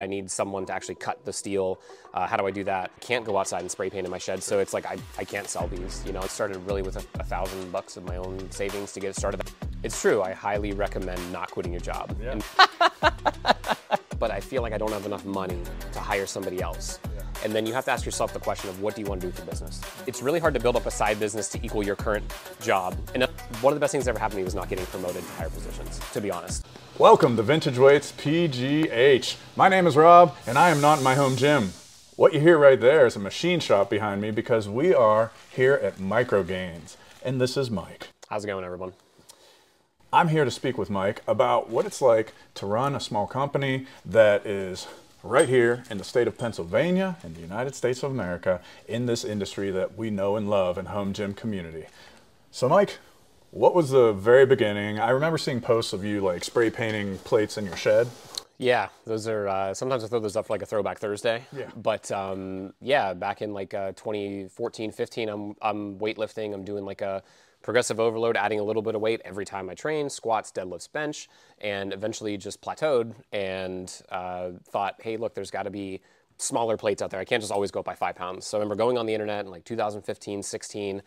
I need someone to actually cut the steel. Uh, how do I do that? Can't go outside and spray paint in my shed, so it's like I, I can't sell these. You know, it started really with a, a thousand bucks of my own savings to get it started. It's true. I highly recommend not quitting your job. Yeah. But I feel like I don't have enough money to hire somebody else. And then you have to ask yourself the question of what do you want to do with your business? It's really hard to build up a side business to equal your current job. And one of the best things that ever happened to me was not getting promoted to higher positions, to be honest. Welcome to Vintage Weights PGH. My name is Rob, and I am not in my home gym. What you hear right there is a machine shop behind me because we are here at Micro Gainz, and this is Mike. How's it going, everyone? I'm here to speak with Mike about what it's like to run a small company that is right here in the state of Pennsylvania in the United States of America in this industry that we know and love and home gym community. So, Mike, what was the very beginning? I remember seeing posts of you like spray painting plates in your shed. Yeah, those are uh, sometimes I throw those up for like a throwback Thursday. Yeah. But um, yeah, back in like uh, 2014, 15, I'm I'm weightlifting. I'm doing like a progressive overload, adding a little bit of weight every time I train, squats, deadlifts, bench, and eventually just plateaued and uh, thought, hey, look, there's got to be smaller plates out there. I can't just always go up by five pounds. So I remember going on the internet in like 2015, 16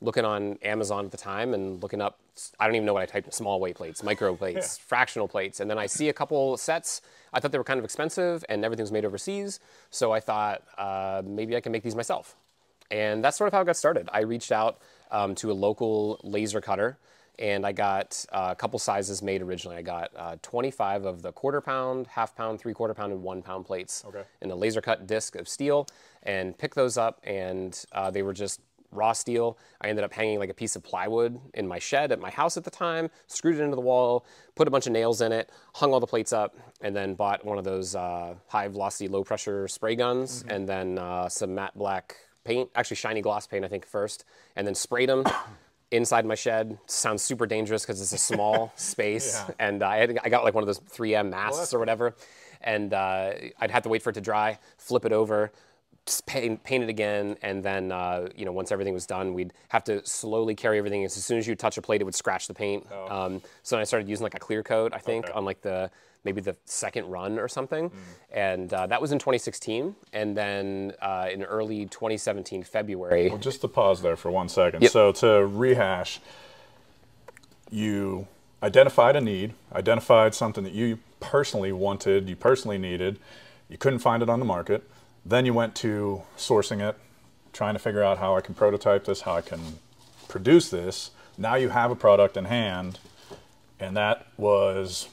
looking on Amazon at the time and looking up, I don't even know what I typed, small weight plates, micro plates, fractional plates. And then I see a couple sets. I thought they were kind of expensive and everything's made overseas. So I thought uh, maybe I can make these myself. And that's sort of how it got started. I reached out um, to a local laser cutter and I got uh, a couple sizes made originally. I got uh, 25 of the quarter pound, half pound, three quarter pound, and one pound plates Okay. in a laser cut disc of steel and picked those up and uh, they were just raw steel. I ended up hanging like a piece of plywood in my shed at my house at the time, screwed it into the wall, put a bunch of nails in it, hung all the plates up, and then bought one of those uh, high velocity, low pressure spray guns, and then uh, some matte black paint, actually shiny gloss paint, I think, first, and then sprayed them. Inside my shed sounds super dangerous because it's a small space, Yeah. and I, had, I got like one of those 3M masks or whatever, and uh, I'd have to wait for it to dry, flip it over, just paint, paint it again, and then uh, you know once everything was done, we'd have to slowly carry everything. As soon as you touch a plate, it would scratch the paint. Um, so I started using like a clear coat, I think, Oh. Okay. on like the maybe the second run or something, Mm. and uh, that was in 2016. And then uh, in early 2017 February, Well, just to pause there for one second. Yep. So to rehash, you identified a need, identified something that you personally wanted, you personally needed, you couldn't find it on the market. Then you went to sourcing it, trying to figure out how I can prototype this, how I can produce this. Now you have a product in hand, and that was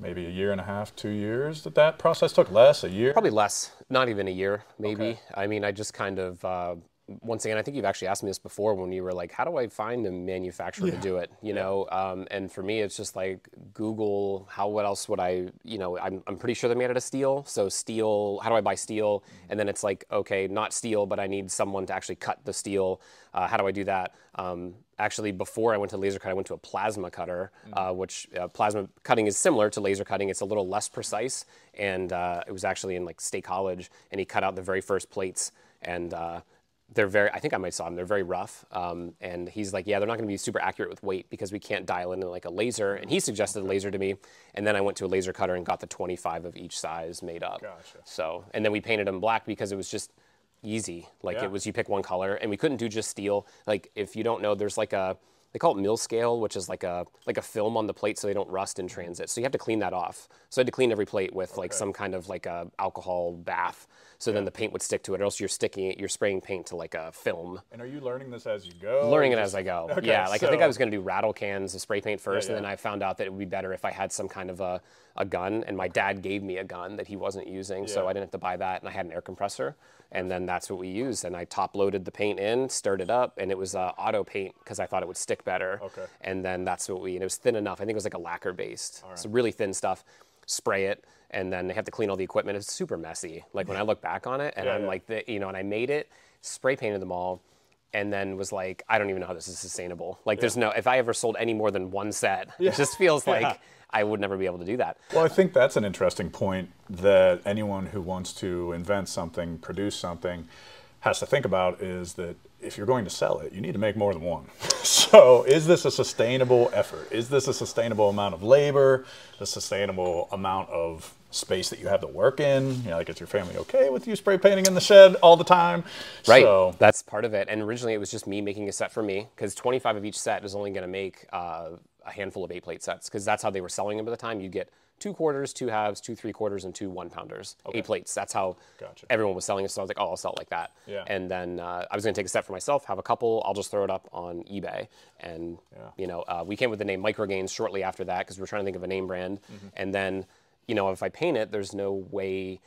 maybe a year and a half, two years that that process took. Less, a year. Probably less, not even a year, maybe. Okay. I mean, I just kind of, uh, once again, I think you've actually asked me this before when you were like, how do I find a manufacturer to do it? You know, um, and for me, it's just like Google, how, what else would I, you know, I'm, I'm pretty sure they're made out of steel. So steel, how do I buy steel? And then it's like, okay, not steel, but I need someone to actually cut the steel. Uh, how do I do that? Um, actually, before I went to laser cut, I went to a plasma cutter, uh, which uh, plasma cutting is similar to laser cutting. It's a little less precise, and uh, it was actually in like State College, and he cut out the very first plates, and uh, they're very. I think I might saw them. They're very rough, um, and he's like, yeah, they're not going to be super accurate with weight because we can't dial in like a laser. And he suggested a laser to me, and then I went to a laser cutter and got the 25 of each size made up. Gotcha. So, and then we painted them black because it was just easy. Like Yeah. it was you pick one color, and we couldn't do just steel. Like if you don't know, there's like a they call it mill scale, which is like a like a film on the plate so they don't rust in transit. So you have to clean that off. So I had to clean every plate with like some kind of like a alcohol bath. So then the paint would stick to it, or else you're sticking it, you're spraying paint to like a film. And are you learning this as you go? Learning it as I go. Okay, yeah, like I think I was going to do rattle cans of spray paint first, Yeah, and then. I found out that it would be better if I had some kind of a, a gun. And my dad gave me a gun that he wasn't using, so I didn't have to buy that, and I had an air compressor, and then that's what we used. And I top loaded the paint in, stirred it up, and it was uh, auto paint because I thought it would stick better. Okay. And then that's what we, and it was thin enough. I think it was like a lacquer based, so really thin stuff. Spray it, and then they have to clean all the equipment. It's super messy. Like when I look back on it, and Yeah, I'm yeah. like, the, you know, and I made it, spray painted them all and then was like, I don't even know how this is sustainable. Like, there's no, if I ever sold any more than one set, Yeah. it just feels Yeah. like I would never be able to do that. Well, I think that's an interesting point that anyone who wants to invent something, produce something, has to think about is that if you're going to sell it, you need to make more than one. so is this a sustainable effort? Is this a sustainable amount of labor? A sustainable amount of space that you have to work in? You know, like, is your family okay with you spray painting in the shed all the time? Right. So, That's part of it. And originally it was just me making a set for me because 25 of each set is only going to make uh, a handful of eight plate sets because that's how they were selling them at the time. You get two quarters, two halves, two three quarters, and two one pounders. Eight plates. That's how Gotcha. everyone was selling it. So I was like, oh, I'll sell it like that. Yeah. And then uh, I was going to take a set for myself, have a couple. I'll just throw it up on eBay. And, you know, uh, we came with the name Microgainz shortly after that because we were trying to think of a name brand. Mm-hmm. And then, you know, if I paint it, there's no way.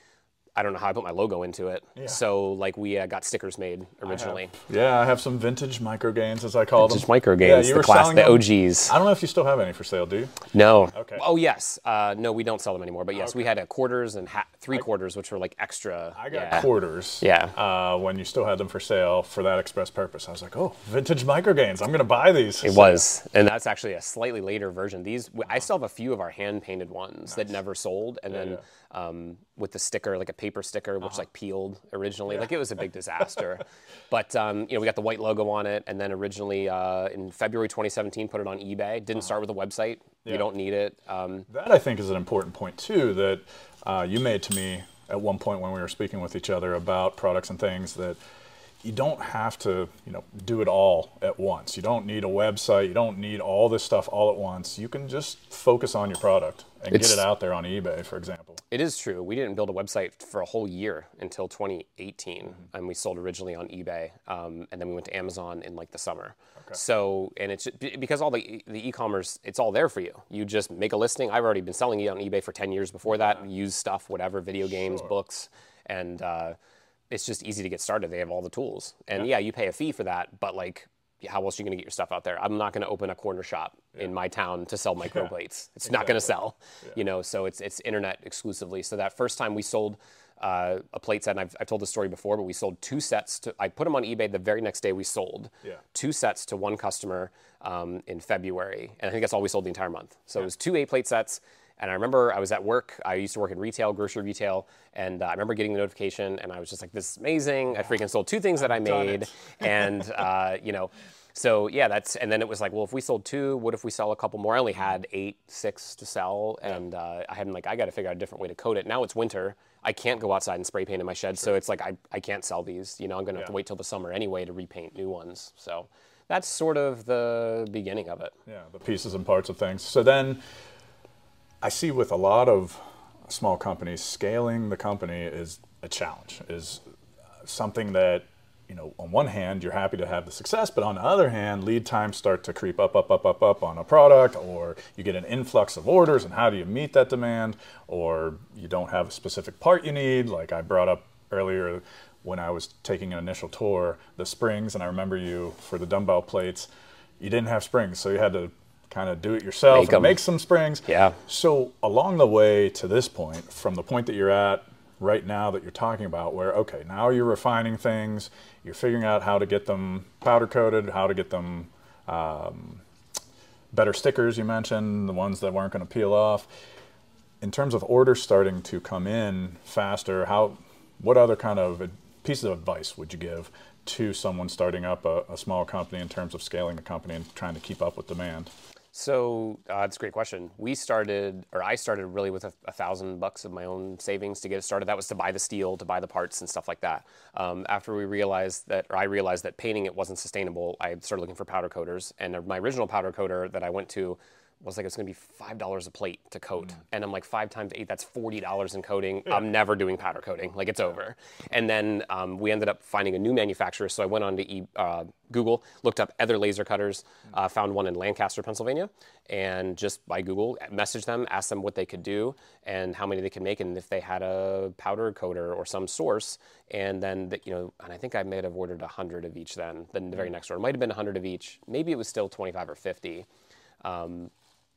I don't know how I put my logo into it. Yeah. So like we uh, got stickers made originally. yeah, I have some vintage micro gainz, as I call Just them. micro Yeah, gains, you the class, the? OGs. I don't know if you still have any for sale, do you? No. Okay. Oh yes. Uh, no, we don't sell them anymore. But yes, we had a quarters and ha- three quarters, which were like extra. I got yeah. quarters. Yeah. Uh, when you still had them for sale for that express purpose, I was like, oh, vintage micro gainz. I'm gonna buy these. It was, and that's actually a slightly later version. These I still have a few of our hand painted ones that never sold, and then Um, with the sticker, like a paper sticker, which like peeled originally. Like it was a big disaster. but um, you know, we got the white logo on it, and then originally uh, in February 2017, put it on eBay. Didn't start with a website. You don't need it. Um, That I think is an important point too that uh, you made to me at one point when we were speaking with each other about products and things that you don't have to you know do it all at once. You don't need a website. You don't need all this stuff all at once. You can just focus on your product and It's- get it out there on eBay, for example. It is true. We didn't build a website for a whole year until 2018, and we sold originally on eBay, um, and then we went to Amazon in like the summer. okay. So, and it's because all the the e-commerce, it's all there for you. You just make a listing. I've already been selling it on eBay for 10 years before that. Used stuff, whatever, video games, books, and uh, it's just easy to get started. They have all the tools, and yeah, you pay a fee for that, but like. How else are you going to get your stuff out there? I'm not going to open a corner shop in my town to sell microplates. It's not going to sell, you know. So it's it's internet exclusively. So that first time we sold uh, a plate set, and I've, I've told this story before, but we sold two sets. To, I put them on eBay the very next day we sold Yeah. two sets to one customer um, in February, and I think that's all we sold the entire month. So it was two eight plate sets. And I remember I was at work. I used to work in retail, grocery retail, and uh, I remember getting the notification, and I was just like, "This is amazing! I freaking sold two things that I made." and uh, you know, so yeah, that's. And then it was like, well, if we sold two, what if we sell a couple more? I only had eight, six to sell, and uh, I had like, I got to figure out a different way to code it. Now it's winter. I can't go outside and spray paint in my shed, so it's like I, I can't sell these. You know, I'm gonna have to wait till the summer anyway to repaint new ones. So that's sort of the beginning of it. Yeah, the pieces and parts of things. So then I see with a lot of small companies, scaling the company is a challenge, is something that, you know, on one hand, you're happy to have the success, but on the other hand, lead times start to creep up, up, up, up, up on a product, or you get an influx of orders, and how do you meet that demand? Or you don't have a specific part you need, like I brought up earlier when I was taking an initial tour, the springs, and I remember you for the dumbbell plates, you didn't have springs, so you had to kind of do it yourself Make and make some springs. Yeah. So along the way to this point, from the point that you're at right now that you're talking about, where okay, now you're refining things, you're figuring out how to get them powder coated, how to get them um, better stickers. You mentioned the ones that weren't going to peel off. In terms of orders starting to come in faster, how, what other kind of pieces of advice would you give to someone starting up a, a small company in terms of scaling the company and trying to keep up with demand? So uh, that's a great question. We started, or I started really with a, a thousand bucks of my own savings to get it started. That was to buy the steel, to buy the parts and stuff like that. Um, after we realized that, or I realized that painting it wasn't sustainable, I started looking for powder coaters. And my original powder coater that I went to was like it's going to be five dollars a plate to coat, and I'm like five times eight, that's forty dollars in coating. I'm never doing powder coating, like it's over. And then um, we ended up finding a new manufacturer, so I went on to e- uh, Google, looked up other laser cutters, uh, found one in Lancaster, Pennsylvania, and just by Google messaged them, asked them what they could do and how many they could make, and if they had a powder coater or some source. And then the, you know, and I think I may have ordered hundred of each. Then, then the very next order might have been hundred of each. Maybe it was still twenty-five or fifty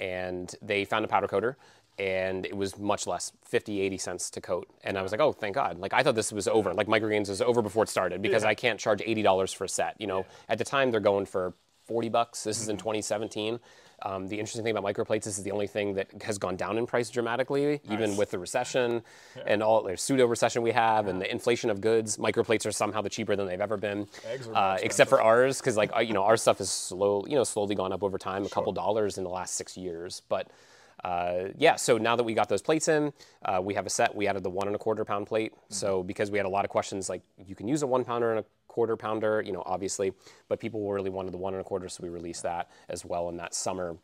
and they found a powder coater and it was much less 50 80 cents to coat. And i was like oh thank god. Like i thought this was over. Like microgainz was over before it started because i can't charge $80 for a set you know? At the time they're going for 40 bucks. This is in 2017 Um, the interesting thing about microplates this is the only thing that has gone down in price dramatically, even with the recession and all the pseudo recession we have and the inflation of goods. Microplates are somehow the cheaper than they've ever been, uh, except for ours, because like you know our stuff is slow, you know, slowly gone up over time, a couple dollars in the last six years, but. Uh, yeah, so now that we got those plates in, uh, we have a set. We added the one and a quarter pound plate. So because we had a lot of questions, like you can use a one pounder and a quarter pounder, you know, obviously, but people really wanted the one and a quarter, so we released that as well in that summer.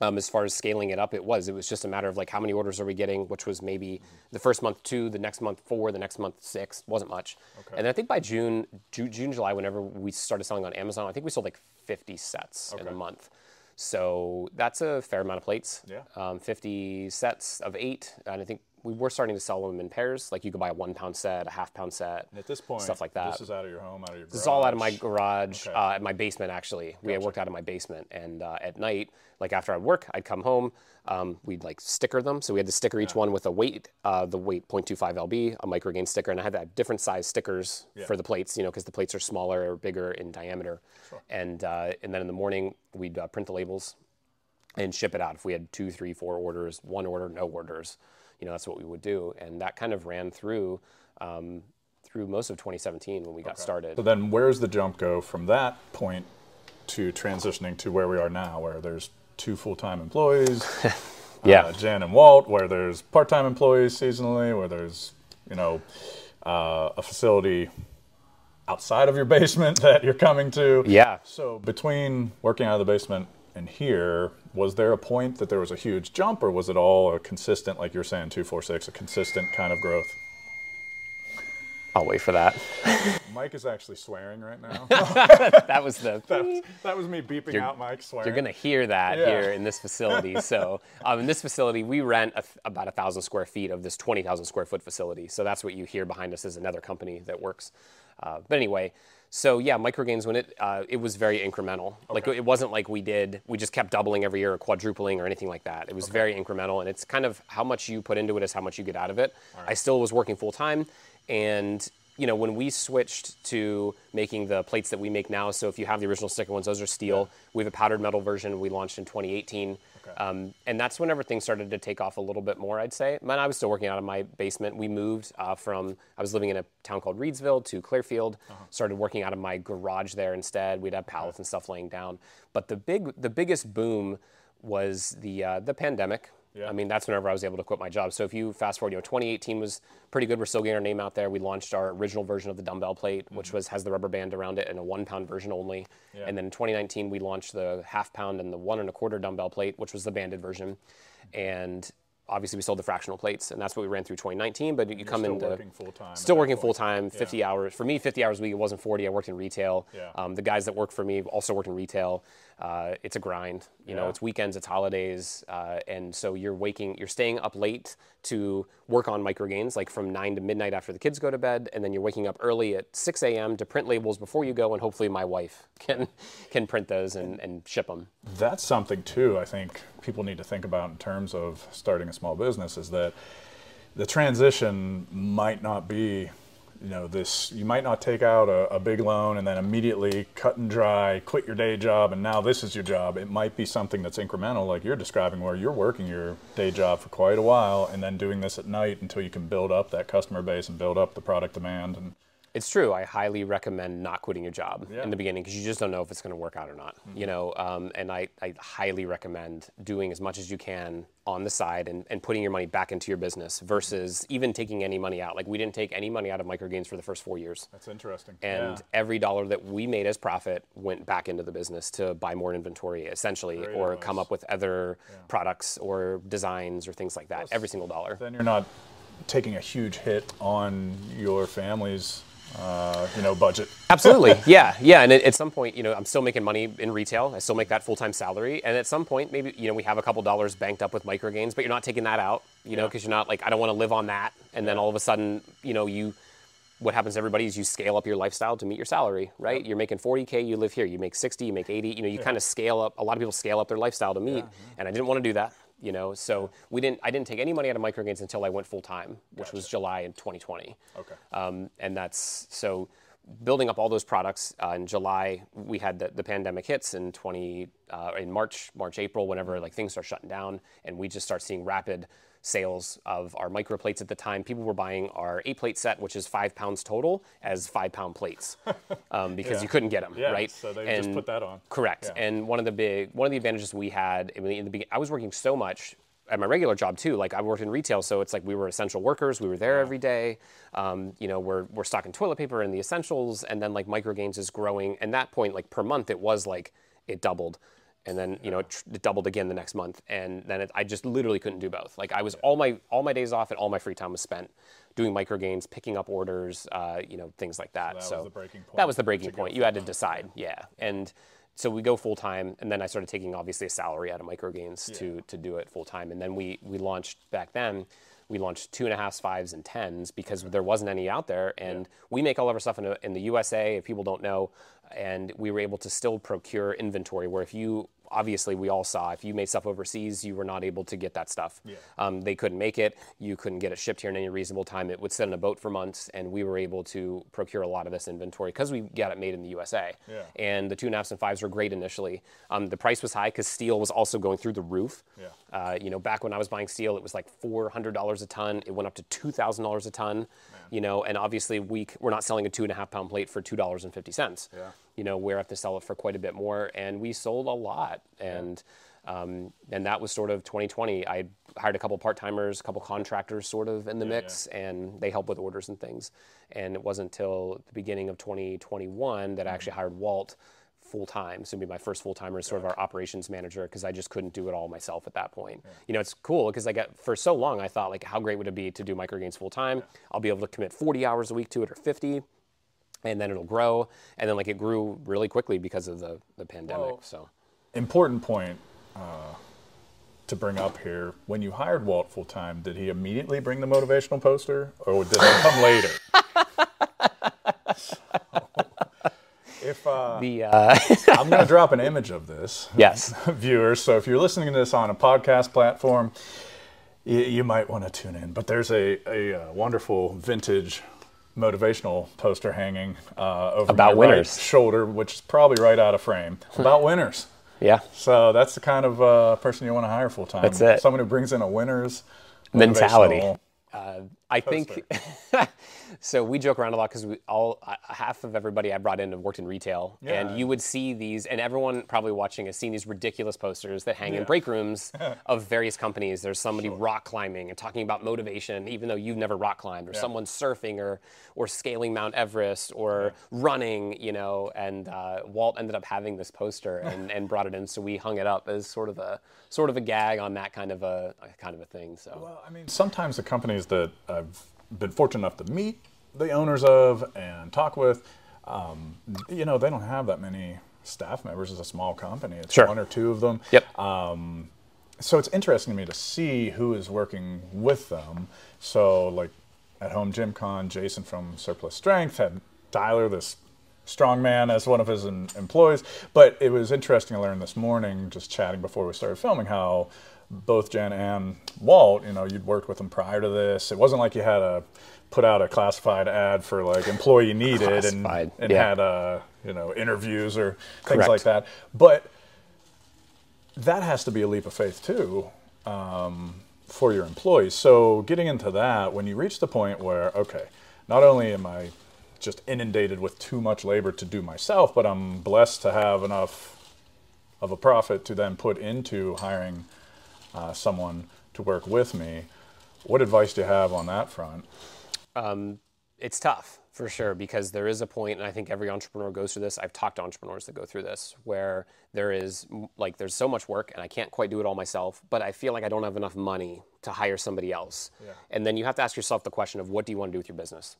Um, as far as scaling it up, it was. It was just a matter of like how many orders are we getting, which was maybe the first month two, the next month four, the next month six. Wasn't much. And then I think by June, June, June, July, whenever we started selling on Amazon, I think we sold like 50 sets in a month. So that's a fair amount of plates. Yeah. Um, 50 sets of eight, and I think we were starting to sell them in pairs. Like you could buy a one pound set, a half pound set. And at this point, stuff like that. This is out of your home, out of your. This is all out of my garage, Okay. uh, at my basement actually. We had worked out of my basement, and uh, at night, like after I'd work, I'd come home. Um, we'd like sticker them, so we had to sticker each one with a weight, uh, the weight 0.25 lb, a microgain sticker, and I had to have different size stickers for the plates, you know, because the plates are smaller or bigger in diameter. Sure. And uh, and then in the morning, we'd uh, print the labels and ship it out. If we had two, three, four orders, one order, no orders, you know, that's what we would do. And that kind of ran through um, through most of 2017 when we got started. So then, where's the jump go from that point to transitioning to where we are now, where there's two full-time employees, Yeah. uh, Jan and Walt, where there's part-time employees seasonally, where there's you know uh, a facility outside of your basement that you're coming to. Yeah. So between working out of the basement and here, was there a point that there was a huge jump, or was it all a consistent, like you're saying, two, four, six, a consistent kind of growth? I'll wait for that. Mike is actually swearing right now. that was the. that was me beeping out Mike swearing. You're gonna hear that Yeah. here in this facility. So, um, in this facility, we rent a, about a thousand square feet of this twenty thousand square foot facility. So that's what you hear behind us is another company that works. Uh, but anyway, so yeah, microgainz when it uh, it was very incremental. Like it wasn't like we did we just kept doubling every year or quadrupling or anything like that. It was very incremental, and it's kind of how much you put into it is how much you get out of it. I still was working full time, and you know when we switched to making the plates that we make now. So if you have the original sticker ones, those are steel. We have a powdered metal version we launched in 2018. Um, and that's whenever things started to take off a little bit more, I'd say. Man, I was still working out of my basement. We moved uh, from, I was living in a town called Reedsville to Clearfield, started working out of my garage there instead. We'd have pallets and stuff laying down. But the big, the biggest boom was the, uh, the pandemic. Yeah. I mean, that's whenever I was able to quit my job. So if you fast forward, you know, 2018 was pretty good. We're still getting our name out there. We launched our original version of the dumbbell plate, which was has the rubber band around it and a one pound version only. Yeah. And then in 2019, we launched the half pound and the one and a quarter dumbbell plate, which was the banded version. And obviously, we sold the fractional plates, and that's what we ran through 2019. But you come still into working full-time Still working full time, 50 hours. For me, 50 hours a week. It wasn't 40. I worked in retail. Yeah. Um, the guys that work for me also worked in retail. Uh, it's a grind. You know, it's weekends, it's holidays, uh, and so you're waking, you're staying up late to work on microgainz, like from nine to midnight after the kids go to bed, and then you're waking up early at 6 a.m. to print labels before you go, and hopefully my wife can can print those and, and ship them. That's something too. I think people need to think about in terms of starting a small business is that the transition might not be, you know, this. You might not take out a, a big loan and then immediately cut and dry, quit your day job, and now this is your job. It might be something that's incremental, like you're describing, where you're working your day job for quite a while and then doing this at night until you can build up that customer base and build up the product demand. And It's true. I highly recommend not quitting your job Yeah. in the beginning because you just don't know if it's going to work out or not. You know, um, and I, I highly recommend doing as much as you can on the side and, and putting your money back into your business versus even taking any money out. Like we didn't take any money out of microgainz for the first four years. that's interesting. And yeah. every dollar that we made as profit went back into the business to buy more inventory, essentially, Great or advice. come up with other products or designs or things like that. Every single dollar. then you're not taking a huge hit on your family's, uh, you know, budget. Absolutely, yeah, yeah. And at, some point, you know, I'm still making money in retail. I still make that full time salary. And at some point, maybe you know, we have a couple dollars banked up with microgainz, but you're not taking that out, you know, Yeah. because you're not like I don't want to live on that. And then all of a sudden, you know, you what happens to everybody is you scale up your lifestyle to meet your salary, right? You're making 40k, you live here. You make 60, you make 80. You know, you kind of scale up. A lot of people scale up their lifestyle to meet, and I didn't want to do that. You know, so we didn't. I didn't take any money out of microgainz until I went full time, which was July in 2020. Okay. Um, and that's so building up all those products uh, in July, we had the, the pandemic hits in 20 uh, in March, March, April, whenever like things start shutting down, and we just start seeing rapid sales of our micro plates at the time. People were buying our eight plate set, which is five pounds total, as five pound plates um, because Yeah. you couldn't get them, Yeah, right? so they just put that on. Correct. Yeah. And one of the big one of the advantages we had I mean, in the beginning, I was working so much at my regular job too. Like I worked in retail, so it's like we were essential workers. We were there every day. Um, you know, we're we're stocking toilet paper and the essentials, and then like micro gainz is growing. And that point, like per month, it was like it doubled. And then you know it, tr- it doubled again the next month, and then it, I just literally couldn't do both. Like I was all my all my days off and all my free time was spent doing micro gainz, picking up orders, uh, you know things like that. so that was so the breaking point That was the breaking point. You had to decide, yeah. And so we go full time, and then I started taking obviously a salary out of micro gainz to to do it full time. And then we we launched back then. We launched two and a half, fives, and tens because there wasn't any out there, and we make all of our stuff in, in the USA. If people don't know, and we were able to still procure inventory. Where if you obviously we all saw if you made stuff overseas, you were not able to get that stuff. Um, they couldn't make it. You couldn't get it shipped here in any reasonable time. It would sit on a boat for months, and we were able to procure a lot of this inventory because we got it made in the USA. Yeah. And the two and a halfs and fives were great initially. Um, the price was high because steel was also going through the roof. Yeah. Uh, you know, back when I was buying steel, it was like four hundred dollars a ton. It went up to two thousand dollars a ton. You know, and obviously we, we're not selling a two and a half pound plate for two dollars and fifty cents. Yeah. You know, we have to sell it for quite a bit more, and we sold a lot. And um, and that was sort of 2020. I hired a couple part timers, a couple contractors, sort of in the mix, and they help with orders and things. And it wasn't until the beginning of 2021 that I actually hired Walt full time. So be my first full timer sort of our operations manager because I just couldn't do it all myself at that point. You know, it's cool because I got for so long I thought like how great would it be to do micro gainz full time? I'll be able to commit 40 hours a week to it or 50 and then it'll grow and then like it grew really quickly because of the, the pandemic. Well- so important point uh, to bring up here. When you hired Walt full time, did he immediately bring the motivational poster, or did it come later? if uh, the uh, I'm going to drop an image of this, yes. viewers. So if you're listening to this on a podcast platform, you, you might want to tune in. But there's a, a, uh wonderful vintage motivational poster hanging uh, over About my right winners. shoulder, which is probably right out of frame, about winners. Yeah. So that's the kind of uh, person you want to hire full time. That's it. Someone who brings in a winner's Mentality. motivational- I think so. We joke around a lot because we all uh, half of everybody I brought in have worked in retail, Yeah. and you would see these, and everyone probably watching has seen these ridiculous posters that hang in break rooms of various companies. There's somebody rock climbing and talking about motivation, even though you've never rock climbed, or someone surfing, or or scaling Mount Everest, or running, you know. And uh, Walt ended up having this poster and, and brought it in, so we hung it up as sort of a sort of a gag on that kind of a kind of a thing. So. Well, I mean, sometimes the companies that I've been fortunate enough to meet the owners of and talk with, um, you know, they don't have that many staff members. It's a small company. It's Sure. one or two of them. Yep. so it's interesting to me to see who is working with them. So, like at home, Gym Con, Jason from Surplus Strength had Tyler, this strong man, as one of his employees. But it was interesting to learn this morning, just chatting before we started filming, how both Jen and Walt, you know, you'd worked with them prior to this. It wasn't like you had to put out a classified ad for like employee needed and, and yeah. had uh, you know interviews or things Correct. like that. But that has to be a leap of faith too um, for your employees. So getting into that, when you reach the point where okay, not only am I just inundated with too much labor to do myself, but I'm blessed to have enough of a profit to then put into hiring uh, someone to work with me. What advice do you have on that front? it's tough for sure because there is a point and i think every entrepreneur goes through this. I've talked to entrepreneurs that go through this where there is like there's so much work and i can't quite do it all myself but i feel like i don't have enough money to hire somebody else. And then you have to ask yourself the question of what do you want to do with your business?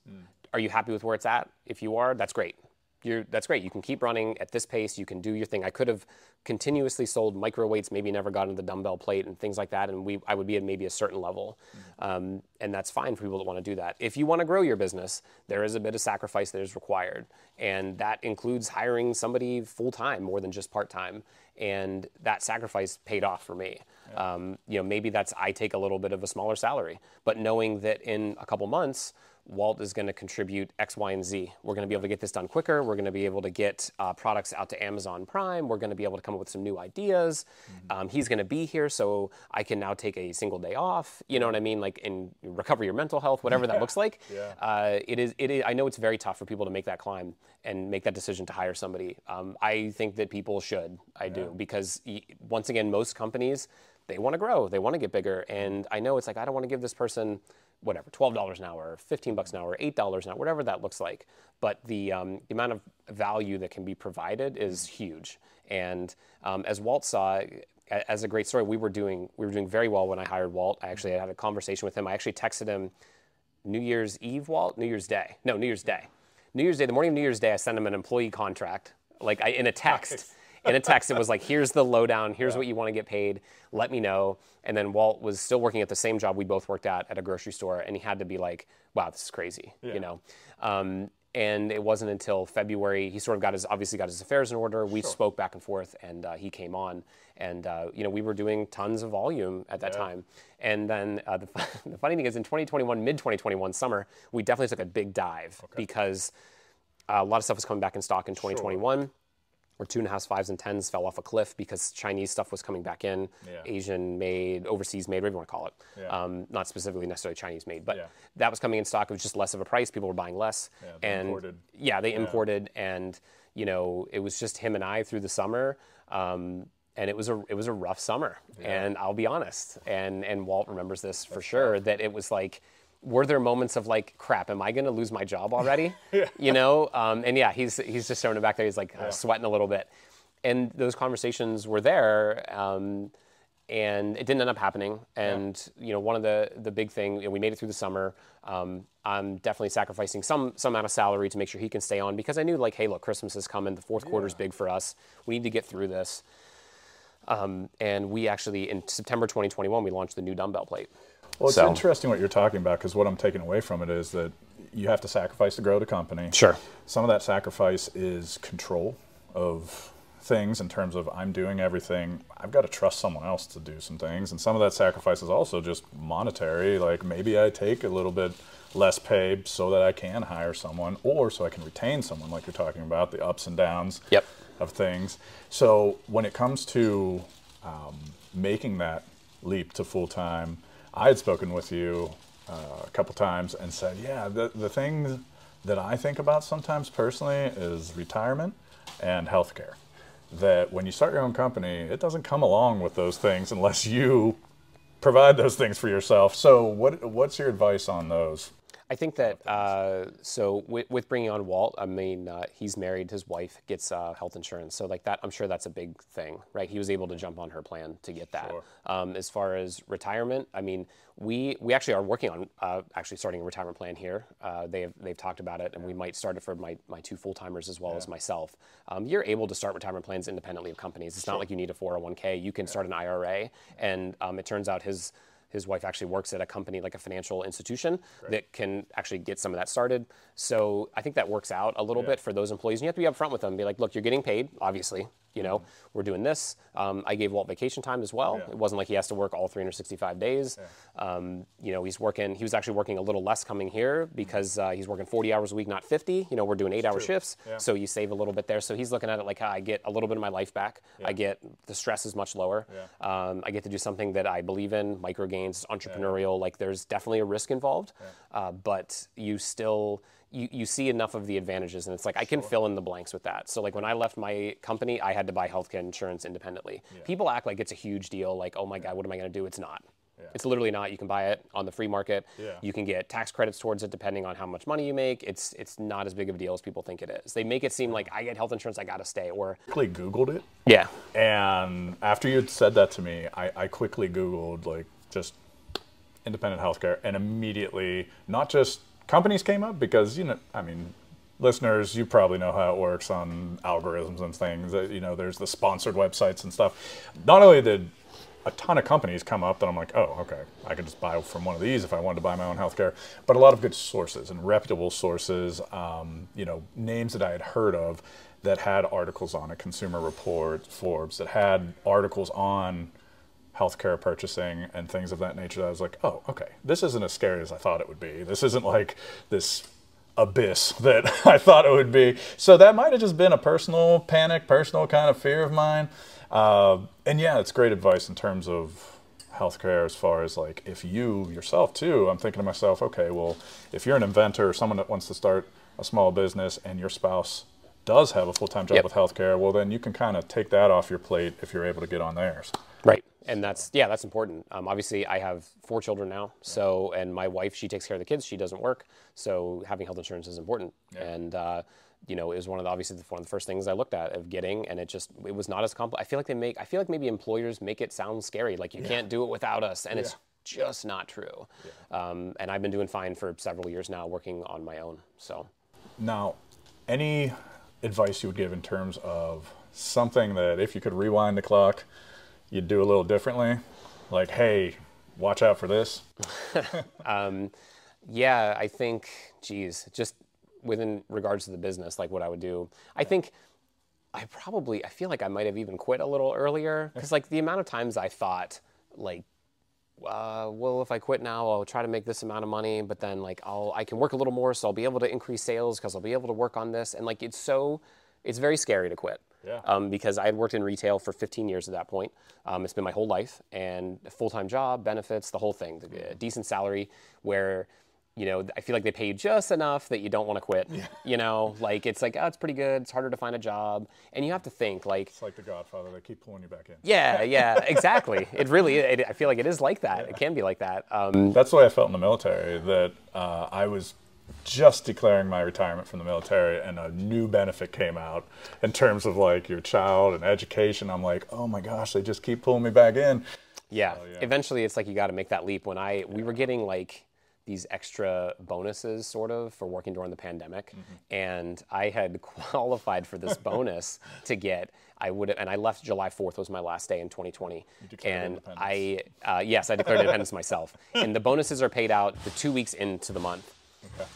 Are you happy with where it's at? If you are that's great you're, that's great. You can keep running at this pace. You can do your thing. I could have continuously sold micro weights, maybe never gotten to the dumbbell plate and things like that, and we I would be at maybe a certain level. Um, and that's fine for people that want to do that. If you want to grow your business, there is a bit of sacrifice that is required, and that includes hiring somebody full time more than just part time. And that sacrifice paid off for me. Yeah. Um, you know, maybe that's I take a little bit of a smaller salary, but knowing that in a couple months Walt is going to contribute X, Y, and Z. We're going to be able to get this done quicker. We're going to be able to get uh, products out to Amazon Prime. We're going to be able to come up with some new ideas. Mm-hmm. Um, he's going to be here, so I can now take a single day off. You know what I mean? Like, and recover your mental health, whatever that looks like. Yeah. Uh, it is. It is. I know it's very tough for people to make that climb and make that decision to hire somebody. Um, I think that people should. I yeah. do because once again, most companies they want to grow, they want to get bigger, and I know it's like I don't want to give this person whatever, $12 an hour, 15 bucks an hour, $8 an hour, whatever that looks like. But the, um, the amount of value that can be provided is huge. And um, as Walt saw, as a great story, we were doing we were doing very well when I hired Walt. I actually had a conversation with him. I actually texted him New Year's Eve, Walt, New Year's Day. No, New Year's Day. New Year's Day, the morning of New Year's Day, I sent him an employee contract, like I, in a text. Nice in a text. It was like, here's the lowdown. Here's yeah. what you want to get paid. Let me know. And then Walt was still working at the same job we both worked at at a grocery store, and he had to be like, wow, this is crazy, yeah. you know. Um, and it wasn't until February he sort of got his obviously got his affairs in order. We sure. spoke back and forth, and uh, he came on, and uh, you know we were doing tons of volume at that yeah. time. And then uh, the, the, funny thing is, in 2021, mid 2021 summer, we definitely took a big dive okay. because uh, a lot of stuff was coming back in stock in 2021. Sure or two and a half fives and tens fell off a cliff because Chinese stuff was coming back in, yeah. Asian made, overseas made, whatever you want to call it. Yeah. Um, not specifically necessarily Chinese made, but yeah. that was coming in stock. It was just less of a price. People were buying less. and imported. yeah, they imported, and you know, it was just him and I through the summer. Um, and it was a it was a rough summer, and I'll be honest. And and Walt remembers this for sure. That it was like were there moments of like, crap, am I going to lose my job already? yeah. You know? Um, and yeah, he's, he's just showing it back there. He's like uh, sweating a little bit. And those conversations were there. Um, and it didn't end up happening. And yeah. you know, one of the the big thing, you know, we made it through the summer. Um, I'm definitely sacrificing some some amount of salary to make sure he can stay on because I knew like, hey, look, Christmas is coming. The fourth yeah. quarter is big for us. We need to get through this. Um, and we actually in September 2021 we launched the new dumbbell plate. Well, it's so. interesting what you're talking about because what I'm taking away from it is that you have to sacrifice to grow the company. Sure. Some of that sacrifice is control of things in terms of I'm doing everything. I've got to trust someone else to do some things. And some of that sacrifice is also just monetary. Like maybe I take a little bit less pay so that I can hire someone or so I can retain someone, like you're talking about, the ups and downs yep. of things. So when it comes to um, making that leap to full time, I had spoken with you uh, a couple times and said, yeah, the, the thing that I think about sometimes personally is retirement and healthcare. That when you start your own company, it doesn't come along with those things unless you provide those things for yourself. So, what what's your advice on those? I think that uh, so with, with, bringing on Walt, I mean uh, he's married, his wife gets uh, health insurance, so like that, I'm sure that's a big thing, right? He was able to jump on her plan to get that. Sure. Um, as far as retirement, I mean we we actually are working on uh, actually starting a retirement plan here. Uh, they have they've talked about it, and we might start it for my, my two full timers as well yeah. as myself. Um, you're able to start retirement plans independently of companies. It's sure. not like you need a 401k. You can yeah. start an IRA, and um, it turns out his his wife actually works at a company like a financial institution that can actually get some of that started. So I think that works out a little yeah. bit for those employees. And you have to be upfront with them, be like, look, you're getting paid, obviously you know, mm-hmm. we're doing this. Um, I gave Walt vacation time as well. Yeah. It wasn't like he has to work all 365 days. Yeah. Um, you know, he's working, he was actually working a little less coming here because uh, he's working 40 hours a week, not 50. You know, we're doing eight hour shifts. Yeah. So you save a little bit there. So he's looking at it like, I get a little bit of my life back. I get the stress is much lower. Um, I get to do something that I believe in, micro gainz, entrepreneurial. Like there's definitely a risk involved, uh, but you still, you, you see enough of the advantages and it's like i can fill in the blanks with that so like when i left my company i had to buy healthcare insurance independently yeah. people act like it's a huge deal like oh my god what am i going to do it's not yeah. It's literally not. You can buy it on the free market. Yeah. You can get tax credits towards it depending on how much money you make. It's it's not as big of a deal as people think it is. They make it seem like I get health insurance, I gotta stay. Or quickly Googled it. Yeah. And after you said that to me, I, I quickly Googled like just independent healthcare and immediately not just companies came up because you know i mean listeners you probably know how it works on algorithms and things you know there's the sponsored websites and stuff not only did a ton of companies come up that I'm like, oh, okay, I could just buy from one of these if I wanted to buy my own healthcare. But a lot of good sources and reputable sources, um, you know, names that I had heard of that had articles on it, Consumer Report, Forbes, that had articles on healthcare purchasing and things of that nature. That I was like, oh, okay, this isn't as scary as I thought it would be. This isn't like this abyss that I thought it would be. So that might have just been a personal panic, personal kind of fear of mine. Uh, and yeah, it's great advice in terms of healthcare as far as like if you yourself too, I'm thinking to myself, okay, well, if you're an inventor or someone that wants to start a small business and your spouse does have a full-time job Yep. with healthcare, well then you can kind of take that off your plate if you're able to get on theirs. Right. And that's yeah, that's important. Um, obviously, I have four children now, so and my wife she takes care of the kids. She doesn't work, so having health insurance is important. And uh, you know, it was one of the obviously the, one of the first things I looked at of getting, and it just it was not as complex. I feel like they make I feel like maybe employers make it sound scary, like you can't do it without us, and it's just not true. Um, and I've been doing fine for several years now, working on my own. So Now, any advice you would give in terms of something that if you could rewind the clock, you'd do a little differently? Like, hey, watch out for this. Yeah, I think, geez, just within regards to the business, like what I would do, I think I probably, I feel like I might have even quit a little earlier because, like, the amount of times I thought, like, uh, well, if I quit now, I'll try to make this amount of money, but then like I'll I can work a little more, so I'll be able to increase sales because I'll be able to work on this, and like it's so, it's very scary to quit. Yeah. Um, because I had worked in retail for 15 years at that point. Um, it's been my whole life, and a full-time job, benefits, the whole thing, the, a decent salary, where you know, I feel like they pay you just enough that you don't want to quit. You know, like it's like, oh, it's pretty good. It's harder to find a job, and you have to think like, It's like The Godfather, they keep pulling you back in. yeah, yeah, exactly. It really, it, I feel like it is like that. It can be like that. Um, That's the way I felt in the military, that uh, I was just declaring my retirement from the military and a new benefit came out in terms of like your child and education. I'm like, oh my gosh, they just keep pulling me back in. yeah. yeah. Eventually, it's like you got to make that leap. When I we were getting like these extra bonuses, sort of, for working during the pandemic, and I had qualified for this bonus to get. I would, and I left July 4th was my last day in 2020, declared and I uh, yes, I declared independence myself. And the bonuses are paid out the two weeks into the month.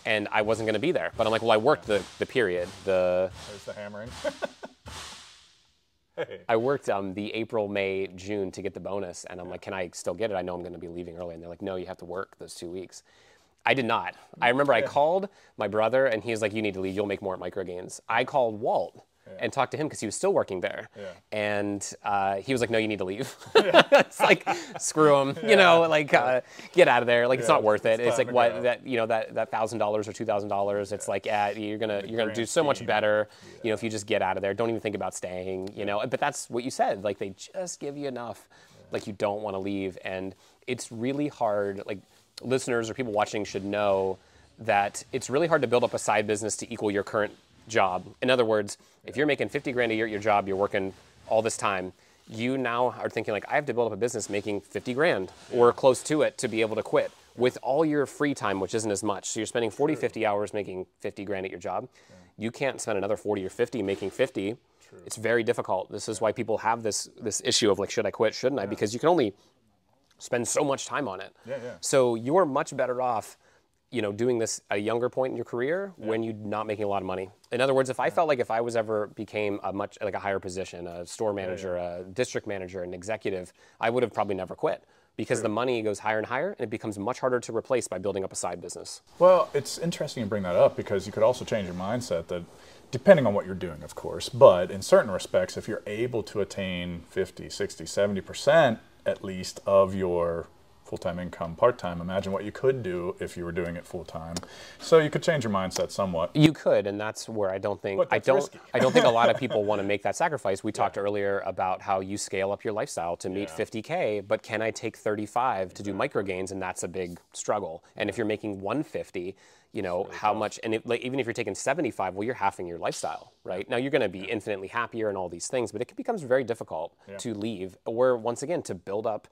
And I wasn't going to be there, but I'm like, well, I worked the, the period, the There's the hammering. hey. I worked um, the April, May, June to get the bonus, and I'm like, can I still get it? I know I'm going to be leaving early, and they're like, no, you have to work those two weeks. I did not. I remember I called my brother, and he's like, you need to leave. You'll make more at Microgainz. I called Walt and talked to him because he was still working there, Yeah. and uh, he was like, no, you need to leave. it's like, screw him, you know, like uh, get out of there. Like it's not worth it. it's It's like what go. that you know that that thousand dollars or two thousand dollars. It's like, yeah, you're gonna you're gonna do so much better. You know, if you just get out of there, don't even think about staying. You know, but that's what you said. Like they just give you enough, like you don't want to leave, and it's really hard. Like listeners or people watching should know that it's really hard to build up a side business to equal your current job. In other words, if you're making 50 grand a year at your job, you're working all this time. You now are thinking like I have to build up a business making 50 grand or close to it to be able to quit with all your free time, which isn't as much. So you're spending 40, 50 hours making 50 grand at your job. You can't spend another 40 or 50 making 50. It's very difficult. This is why people have this this issue of like, should I quit? Shouldn't I? Because you can only spend so much time on it. Yeah, yeah. So you're much better off, you know, doing this at a younger point in your career when you're not making a lot of money. In other words, if I felt like if I was ever became a much like a higher position, a store manager, a district manager, an executive, I would have probably never quit because the money goes higher and higher and it becomes much harder to replace by building up a side business. Well, it's interesting you bring that up because you could also change your mindset that depending on what you're doing, of course, but in certain respects, if you're able to attain 50, 60, 70% at least of your full-time income part-time, imagine what you could do if you were doing it full-time. So you could change your mindset somewhat. You could, and that's where I don't think I don't. I don't think a lot of people want to make that sacrifice. We talked earlier about how you scale up your lifestyle to meet Yeah. 50k, but can I take 35 to do micro gainz? And that's a big struggle. And if you're making 150, you know how much? And it, like, even if you're taking 75, well, you're halving your lifestyle, right? Now you're going to be infinitely happier and all these things, but it becomes very difficult to leave, or once again to build up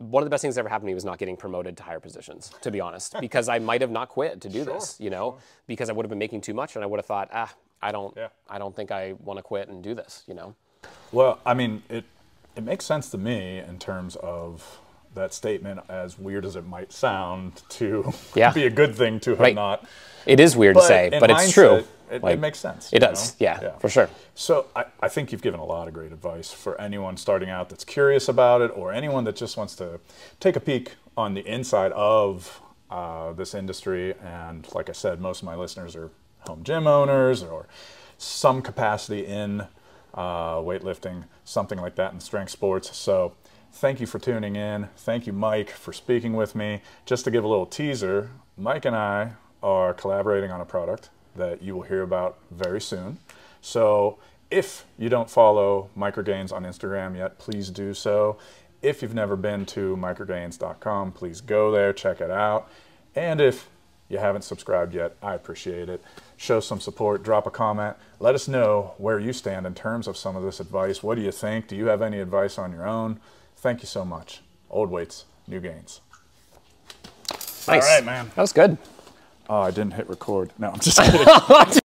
one of the best things that ever happened to me was not getting promoted to higher positions, to be honest, because I might have not quit to do this, you know, because I would have been making too much and I would have thought, ah, I don't, Yeah. I don't think I want to quit and do this, you know. Well, I mean, it it makes sense to me in terms of that statement, as weird as it might sound, to Yeah. be a good thing to have Right. not. It is weird to say, but it's true. It, Like, it makes sense. It does. know? Yeah, for sure. So I, I think you've given a lot of great advice for anyone starting out that's curious about it, or anyone that just wants to take a peek on the inside of uh, this industry. And like I said, most of my listeners are home gym owners or some capacity in uh, weightlifting, something like that in strength sports. So thank you for tuning in. Thank you, Mike, for speaking with me. Just to give a little teaser, Mike and I are collaborating on a product that you will hear about very soon. So if you don't follow Microgainz on Instagram yet, please do so. If you've never been to microgainz.com, please go there, check it out. And if you haven't subscribed yet, I appreciate it. Show some support, drop a comment. Let us know where you stand in terms of some of this advice. What do you think? Do you have any advice on your own? Thank you so much. Old weights, new gains. Nice. right, man. That was good. Oh, I didn't hit record. No, I'm just kidding.